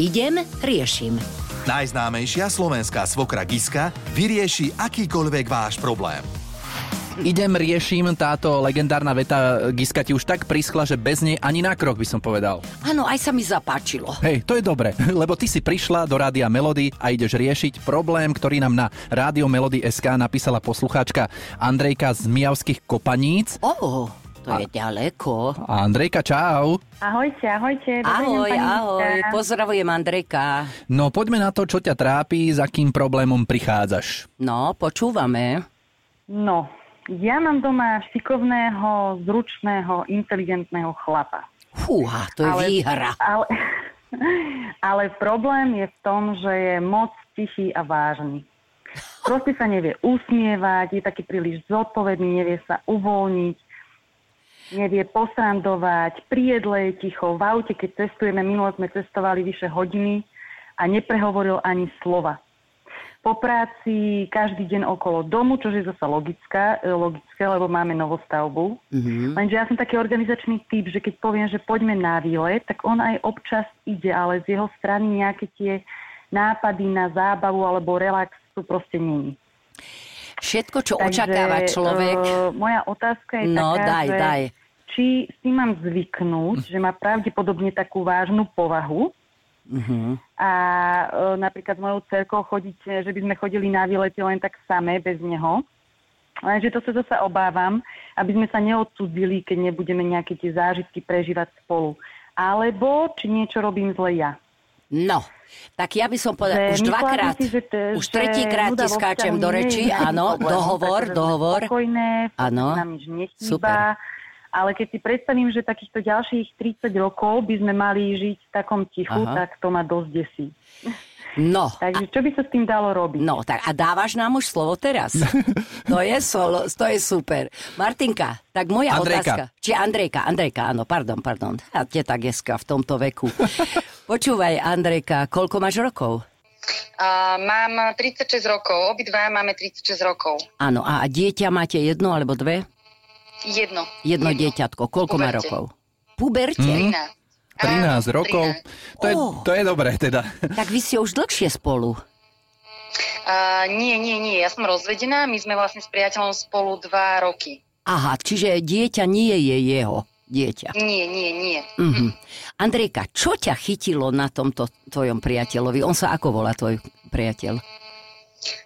Idem, riešim. Najznámejšia slovenská svokra Giska vyrieši akýkoľvek váš problém. Idem, riešim, táto legendárna veta Giska ti už tak prischla, že bez nej ani na krok by som povedal. Áno, aj sa mi zapáčilo. Hej, to je dobre, lebo ty si prišla do Rádia Melody a ideš riešiť problém, ktorý nám na Rádio Melody SK napísala poslucháčka Andrejka z Mijavských Kopaníc. Oh, to je ďaleko. A Andrejka, čau. Ahojte, ahojte. Dobrý Ahoj, deň, ahoj, pozdravujem Andrejka. No poďme na to, čo ťa trápi, s akým problémom prichádzaš. No, počúvame. No, ja mám doma šikovného, zručného, inteligentného chlapa. Fúha, to je Ale- výhra. Ale, ale problém je v tom, že je moc tichý a vážny. Proste sa nevie usmievať, je taký príliš zodpovedný, nevie sa uvoľniť, nevie posrandovať, pri jedle je ticho, v aute, keď cestujeme, minulo sme cestovali vyše hodiny a neprehovoril ani slova. Po práci každý deň okolo domu, čo je zase logická, e, logické, lebo máme novostavbu. Mhm. Lenže ja som taký organizačný typ, že keď poviem, že poďme na výlet, tak on aj občas ide, ale z jeho strany nejaké tie nápady na zábavu alebo relax tu proste není. Všetko, čo očakáva človek. Uh, moja otázka je No, taká, daj, že daj. Či si mám zvyknúť, že má pravdepodobne takú vážnu povahu Mhm. a uh, napríklad s mojou cerkou chodiť, že by sme chodili na výlete len tak samé, bez neho. Lenže to sa zase obávam, aby sme sa neodsudzili, keď nebudeme nejaké tie zážitky prežívať spolu. Alebo či niečo robím zle ja. No, tak ja by som povedala, Že už dvakrát, si, že t- už tretíkrát ti skáčem do reči, áno, dohovor, dohovor. Spokojné, Áno. nám nič nechýba. Super. Ale keď si predstavím, že takýchto ďalších 30 rokov by sme mali žiť v takom tichu, Aha. tak to ma dosť desí. No, Takže čo by sa s tým dalo robiť? no, tak a dávaš nám už slovo teraz. To je, solo, to je super. Martinka, tak moja Andrejka. otázka. Či Andrejka, Andrejka, áno, pardon, pardon. A teta Geska v tomto veku. Počúvaj, Andrejka, koľko máš rokov? A mám 36 rokov, obidva máme 36 rokov. Áno, a dieťa máte jedno alebo dve? Jedno. Jedno, dieťatko. Koľko má Puberte. rokov? Puberte? Hm? 13. 13 rokov. To je, Oh. to je dobré teda. Tak vy ste už dlhšie spolu. A, nie, nie, nie, ja som rozvedená, my sme vlastne s priateľom spolu dva roky. Aha, čiže dieťa nie je jeho dieťa. Nie, nie, nie. Mhm. Andrejka, čo ťa chytilo na tomto tvojom priateľovi? On sa ako volá tvoj priateľ?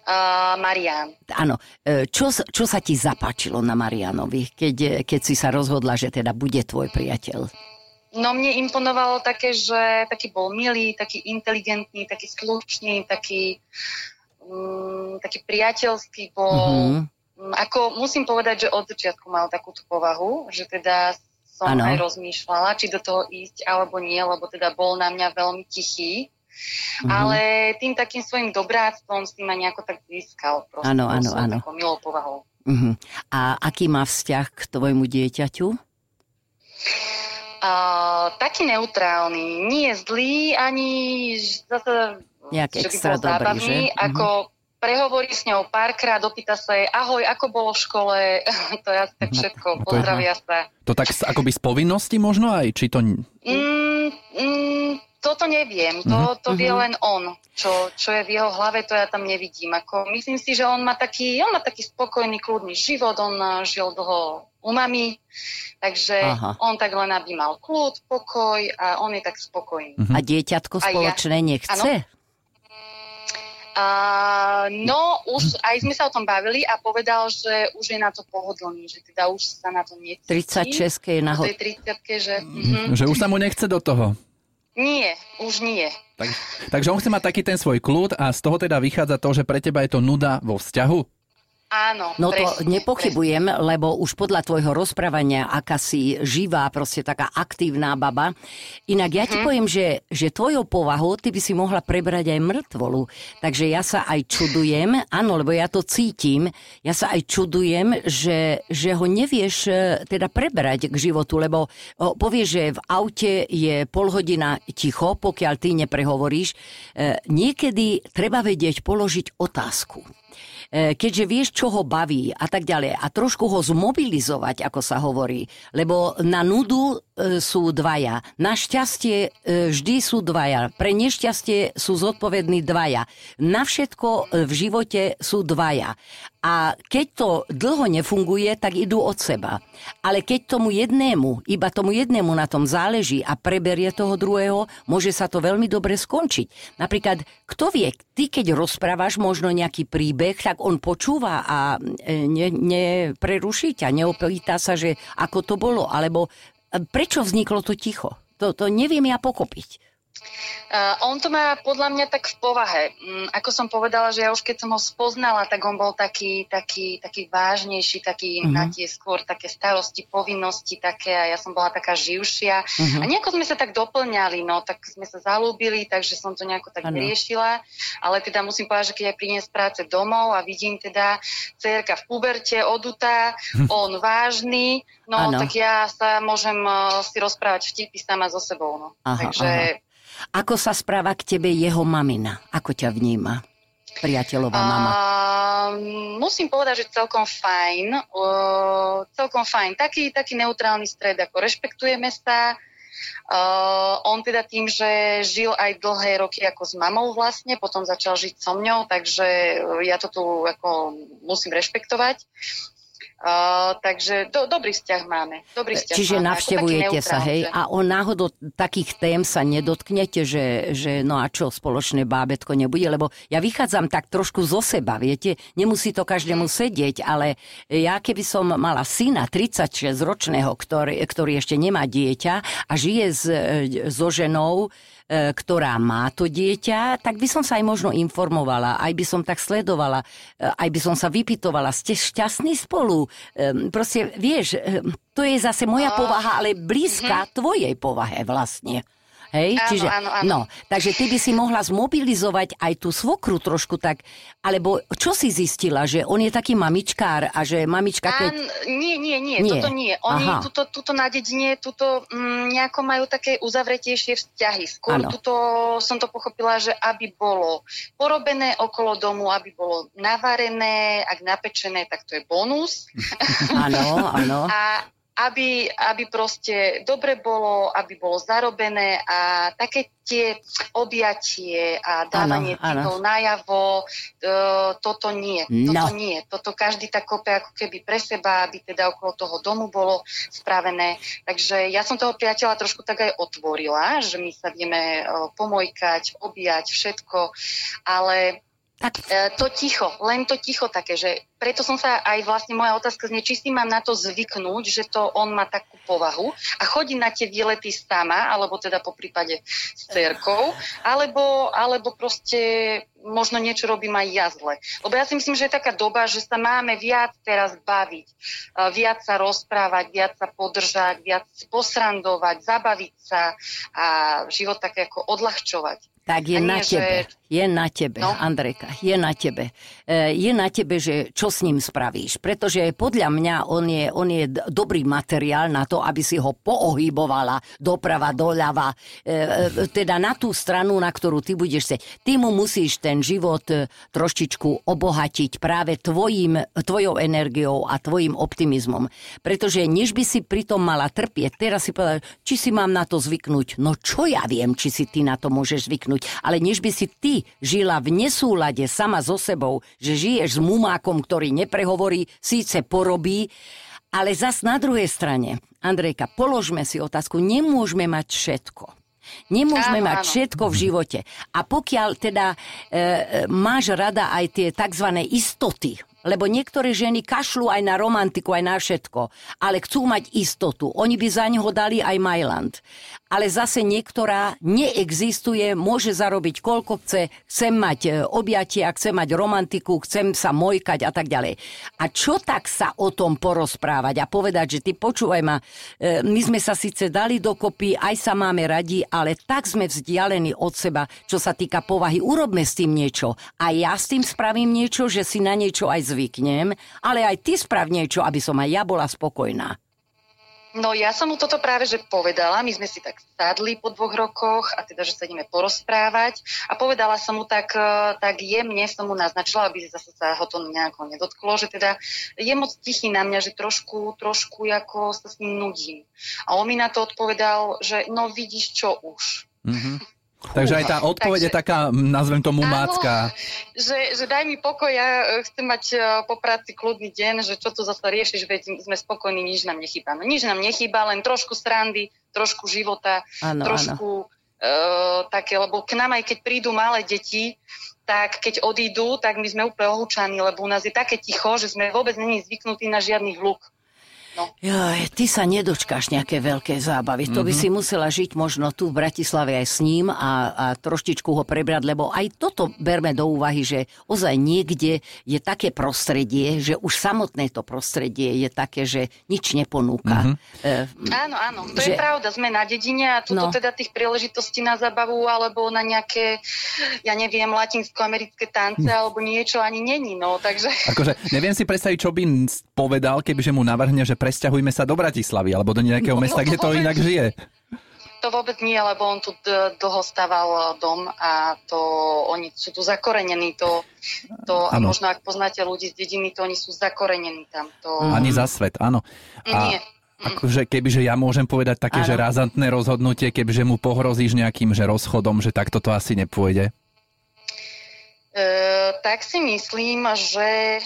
A, Marian. Áno, e, čo, čo sa ti zapáčilo na Marianovi, keď, e, keď si sa rozhodla, že teda bude tvoj priateľ? No mne imponovalo také, že taký bol milý, taký inteligentný, taký slušný, taký, mm, taký priateľský bol. Mm, Ako musím povedať, že od začiatku mal takúto povahu, že teda som Áno. aj rozmýšľala, či do toho ísť alebo nie, lebo teda bol na mňa veľmi tichý. Mhm. Ale tým takým svojim dobráctvom si ma nejako tak získal. Áno, áno, áno. Takou milou povahou. Mhm. A aký má vzťah k tvojmu dieťaťu? A, taký neutrálny, nie zlý, ani zase, Nejak extra bol dobrý, zábavný, že? Mhm. ako prehovorí s ňou párkrát, opýta sa jej, ahoj, ako bolo v škole, to je asi tak všetko, To je- pozdravia sa. To tak akoby z povinnosti možno aj? Či to... Mm, mm, toto neviem, to, Mhm. to vie len on. Čo, čo je v jeho hlave, to ja tam nevidím. Ako, myslím si, že on má taký, on má taký spokojný, kľudný život, on eh, žil dlho u mami, takže Aha. on tak len aby mal kľud, pokoj a on je tak spokojný. Mhm. A dieťatko A ja. spoločné nechce? A, no, už aj sme sa o tom bavili a povedal, že už je na to pohodlný, že teda už sa na to necíti. 36 je Na tej 30 že mhm. Že už sa mu nechce do toho. Nie, už nie. Tak, takže on chce mať taký ten svoj kľud a z toho teda vychádza to, že pre teba je to nuda vo vzťahu? Áno, No to presne, nepochybujem, lebo už podľa tvojho rozprávania, aká si živá, proste taká aktívna baba. Inak ja Mhm. ti poviem, že, že tvojou povahou ty by si mohla prebrať aj mŕtvolu. Takže ja sa aj čudujem, áno, lebo ja to cítim, ja sa aj čudujem, že, že ho nevieš e, teda prebrať k životu, lebo povieš, že v aute je pol hodina ticho, pokiaľ ty neprehovoríš. E, niekedy treba vedieť položiť otázku keďže vieš, čo ho baví a tak ďalej. A trošku ho zmobilizovať, ako sa hovorí, lebo na nudu e, sú dvaja. Na šťastie e, vždy sú dvaja. Pre nešťastie sú zodpovední dvaja. Na všetko e, v živote sú dvaja. A keď to dlho nefunguje, tak idú od seba. Ale keď tomu jednému, iba tomu jednému na tom záleží a preberie toho druhého, môže sa to veľmi dobre skončiť. Napríklad, kto vie, ty keď rozprávaš možno nejaký príbeh, tak on počúva a ne, nepreruší ťa, neopýta sa, že ako to bolo, alebo prečo vzniklo to ticho. To, to neviem ja pokopiť. Uh, on to má podľa mňa tak v povahe. Um, ako som povedala, že ja už keď som ho spoznala, tak on bol taký, taký, taký vážnejší, taký uh-huh. na tie skôr také starosti, povinnosti také a ja som bola taká živšia. Uh-huh. A nejako sme sa tak doplňali, no tak sme sa zalúbili, takže som to nejako tak ano. riešila. Ale teda musím povedať, že keď aj z práce domov a vidím teda cerka v puberte, odutá, uh-huh. on vážny, no ano. tak ja sa môžem uh, si rozprávať vtipy sama so sebou. No. Aha, takže aha ako sa správa k tebe jeho mamina? Ako ťa vníma? priateľová mama? Uh, musím povedať, že celkom fajn. Uh, celkom fajn. Taký, taký neutrálny stred, ako rešpektujeme sa. Uh, on teda tým, že žil aj dlhé roky ako s mamou vlastne, potom začal žiť so mňou, takže ja to tu ako musím rešpektovať. Uh, takže do, dobrý vzťah máme. Dobrý vzťah Čiže máme, navštevujete sa, hej? A o náhodou takých tém sa nedotknete, že, že no a čo, spoločné bábetko nebude? Lebo ja vychádzam tak trošku zo seba, viete? Nemusí to každému sedieť, ale ja keby som mala syna 36-ročného, ktorý, ktorý ešte nemá dieťa a žije s, so ženou, E, ktorá má to dieťa, tak by som sa aj možno informovala, aj by som tak sledovala, e, aj by som sa vypitovala. Ste šťastní spolu? E, proste, vieš, to je zase moja povaha, ale blízka mm-hmm. tvojej povahe vlastne. Hej? Áno, Čiže, áno, áno. No, takže ty by si mohla zmobilizovať aj tú svokru trošku tak, alebo čo si zistila, že on je taký mamičkár a že mamička... Keď... Án, nie, nie, nie, nie, toto nie. Oni Aha. tuto, tuto na dedine, tuto mm, nejako majú také uzavretejšie vzťahy. Skôr ano. tuto som to pochopila, že aby bolo porobené okolo domu, aby bolo navarené, ak napečené, tak to je bonus. Áno, áno. a, aby, aby proste dobre bolo, aby bolo zarobené a také tie objatie a dávanie citov najavo, uh, toto nie. No. Toto nie. Toto každý tak kope ako keby pre seba, aby teda okolo toho domu bolo spravené. Takže ja som toho priateľa trošku tak aj otvorila, že my sa vieme uh, pomojkať, objať, všetko, ale tak. E, to ticho, len to ticho také, že preto som sa aj vlastne moja otázka znie, či si mám na to zvyknúť, že to on má takú povahu a chodí na tie výlety sama, alebo teda po prípade s cerkou, alebo, alebo proste možno niečo robím aj ja zle. Lebo ja si myslím, že je taká doba, že sa máme viac teraz baviť, e, viac sa rozprávať, viac sa podržať, viac posrandovať, zabaviť sa a život také ako odľahčovať. Tak je nie, na tebe, že... je na tebe, no? Andrejka, je na tebe. E, je na tebe, že čo s ním spravíš. Pretože podľa mňa on je, on je dobrý materiál na to, aby si ho poohybovala doprava, doľava. E, e, teda na tú stranu, na ktorú ty budeš se. Ty mu musíš ten život trošičku obohatiť práve tvojim, tvojou energiou a tvojim optimizmom. Pretože než by si pritom mala trpieť, teraz si povedal, či si mám na to zvyknúť. No čo ja viem, či si ty na to môžeš zvyknúť. Ale než by si ty žila v nesúlade sama so sebou, že žiješ s mumákom, ktorý neprehovorí, síce porobí, ale zas na druhej strane, Andrejka, položme si otázku, nemôžeme mať všetko. Nemôžeme áno, mať áno. všetko v živote. A pokiaľ teda e, e máš rada aj tie tzv. istoty, lebo niektoré ženy kašľú aj na romantiku, aj na všetko, ale chcú mať istotu. Oni by za neho dali aj Majland. Ale zase niektorá neexistuje, môže zarobiť koľko chce, chcem mať e, objatia, chcem mať romantiku, chcem sa mojkať a tak ďalej. A čo tak sa o tom porozprávať a povedať, že ty počúvaj ma, e, my sme sa síce dali dokopy, aj sa máme radi, ale tak sme vzdialení od seba, čo sa týka povahy. Urobme s tým niečo. A ja s tým spravím niečo, že si na niečo aj zvyknem, ale aj ty sprav niečo, aby som aj ja bola spokojná. No ja som mu toto práve že povedala, my sme si tak sadli po dvoch rokoch a teda, že sa ideme porozprávať a povedala som mu tak, e, tak jemne som mu naznačila, aby zase sa ho to nejako nedotklo, že teda je moc tichý na mňa, že trošku, trošku ako sa s ním nudím. A on mi na to odpovedal, že no vidíš čo už. Mm-hmm. Takže aj tá odpoveď Takže, je taká, nazvem tomu mácka. Že, že daj mi pokoj, ja e, chcem mať e, po práci kľudný deň, že čo tu zase riešiš, veď sme spokojní, nič nám nechýba. No nič nám nechýba, len trošku strandy, trošku života, ano, trošku ano. Uh, také, lebo k nám aj keď prídu malé deti, tak keď odídu, tak my sme úplne ohúčaní, lebo u nás je také ticho, že sme vôbec není zvyknutí na žiadny hluk. No. Joj, ty sa nedočkáš nejaké veľké zábavy. Mm-hmm. To by mhm. si musela žiť možno tu v Bratislave aj s ním a, a troštičku ho prebrať, lebo aj toto berme do úvahy, že ozaj niekde je také prostredie, že už samotné to prostredie je také, že nič neponúka. Mm-hmm. E, áno, áno, to že... je pravda. Sme na dedine a tu no. teda tých príležitostí na zabavu alebo na nejaké, ja neviem, latinsko-americké tance hm. alebo niečo ani není. No, takže... Akože neviem si predstaviť, čo by povedal, kebyže mu navrhne, že presťahujme sa do Bratislavy alebo do nejakého no, mesta, kde to inak žije. To vôbec nie, lebo on tu dlho stával dom a to oni sú tu zakorenení. To, to, a možno ak poznáte ľudí z dediny, to oni sú zakorenení tam. To... Ani za svet, áno. A... Nie. Akože kebyže ja môžem povedať také, ano. že razantné rozhodnutie, kebyže mu pohrozíš nejakým že rozchodom, že takto to asi nepôjde. E, tak si myslím, že, e,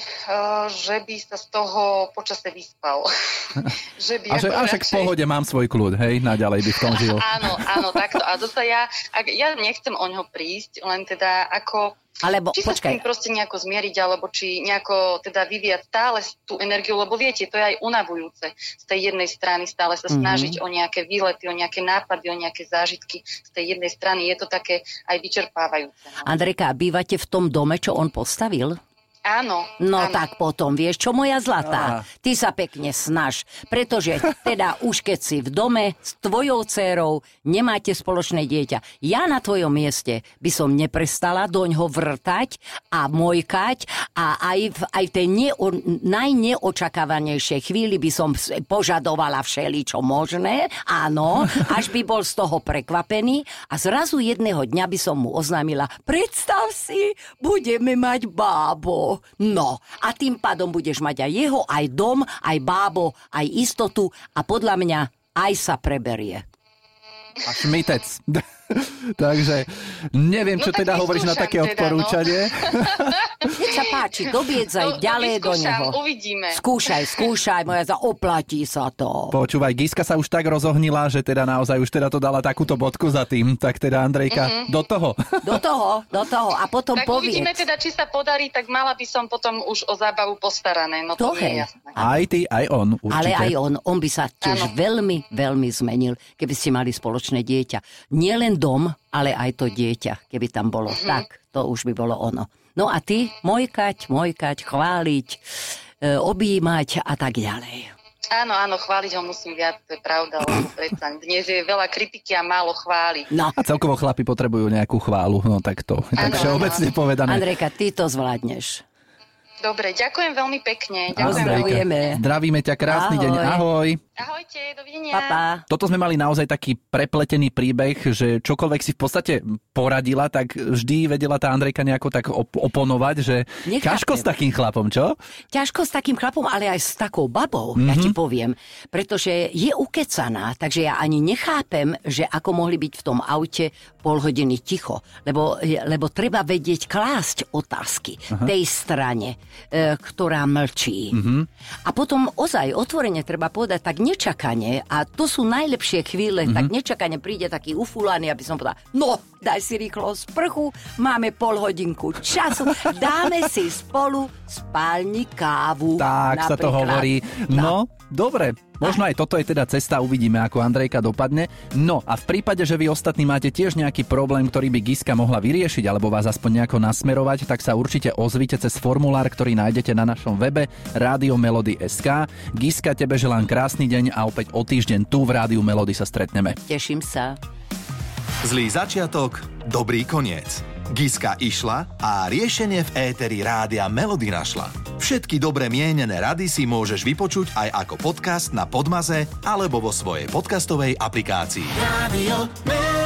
že by sa z toho počase vyspal. že by a že radšej... v pohode mám svoj kľud, hej, naďalej by v tom žil. áno, áno, takto. A zase ja, ak, ja nechcem o ňo prísť, len teda ako alebo, či sa počkaj. s tým proste nejako zmieriť, alebo či nejako teda vyviať stále tú energiu, lebo viete, to je aj unavujúce z tej jednej strany stále sa mm-hmm. snažiť o nejaké výlety, o nejaké nápady, o nejaké zážitky. Z tej jednej strany je to také aj vyčerpávajúce. No. Andrejka, bývate v tom dome, čo on postavil? Áno. No áno. tak potom, vieš čo, moja zlatá, Aha. ty sa pekne snaž, pretože teda už keď si v dome s tvojou dcérou nemáte spoločné dieťa, ja na tvojom mieste by som neprestala doňho vrtať a mojkať a aj v, aj v tej neo, najneočakávanejšej chvíli by som požadovala všeličo možné, áno, až by bol z toho prekvapený a zrazu jedného dňa by som mu oznámila, predstav si, budeme mať bábo. No, a tým pádom budeš mať aj jeho, aj dom, aj bábo, aj istotu a podľa mňa aj sa preberie. A šmitec. Takže neviem, čo no, teda hovoríš na také teda, odporúčanie. No. Keď sa páči, dobiedzaj no, ďalej do neho. uvidíme. Skúšaj, skúšaj, moja za oplatí sa to. Počúvaj, Giska sa už tak rozohnila, že teda naozaj už teda to dala takúto bodku za tým. Tak teda Andrejka, mm-hmm. do toho. Do toho, do toho. A potom tak povedz. uvidíme teda, či sa podarí, tak mala by som potom už o zábavu postarané. No to, to je jasné. Aj ty, aj on. Určite. Ale aj on. On by sa tiež ano. veľmi, veľmi zmenil, keby ste mali spoločné dieťa. Nielen dom, ale aj to dieťa, keby tam bolo. Mm-hmm. Tak, to už by bolo ono. No a ty, mojkať, mojkať, chváliť, e, objímať a tak ďalej. Áno, áno, chváliť ho musím viac, to je pravda, lebo predsa dnes je veľa kritiky a málo chváli. No. A celkovo chlapi potrebujú nejakú chválu, no tak to, tak všeobecne povedané. Andrejka, ty to zvládneš. Dobre, ďakujem veľmi pekne. Ďakujem. Zdravíme. Zdravíme ťa, krásny ahoj. deň, ahoj. Ahojte, dovidenia. Papa. Toto sme mali naozaj taký prepletený príbeh, že čokoľvek si v podstate poradila, tak vždy vedela tá Andrejka nejako tak op- oponovať, že Nechápem. ťažko s takým chlapom, čo? Ťažko s takým chlapom, ale aj s takou babou, mm-hmm. ja ti mhm. poviem. Pretože je ukecaná, takže ja ani nechápem, že ako mohli byť v tom aute pol hodiny ticho. Lebo, lebo treba vedieť klásť otázky Aha. tej strane, ktorá mlčí. Mm-hmm. A potom ozaj otvorene treba povedať tak nečakane, a to sú najlepšie chvíle, mm-hmm. tak mhm. nečakane príde taký ufulaný, aby som povedal, no, daj si rýchlo sprchu, máme pol hodinku času, dáme si spolu spálni kávu. Tak napríklad. sa to hovorí. No, dobre, Možno aj toto je teda cesta, uvidíme, ako Andrejka dopadne. No a v prípade, že vy ostatní máte tiež nejaký problém, ktorý by Giska mohla vyriešiť alebo vás aspoň nejako nasmerovať, tak sa určite ozvite cez formulár, ktorý nájdete na našom webe Rádio Melody SK. Giska, tebe želám krásny deň a opäť o týždeň tu v Rádiu Melody sa stretneme. Teším sa. Zlý začiatok, dobrý koniec. Giska išla a riešenie v éteri Rádia Melody našla. Všetky dobre mienené rady si môžeš vypočuť aj ako podcast na Podmaze alebo vo svojej podcastovej aplikácii. Radio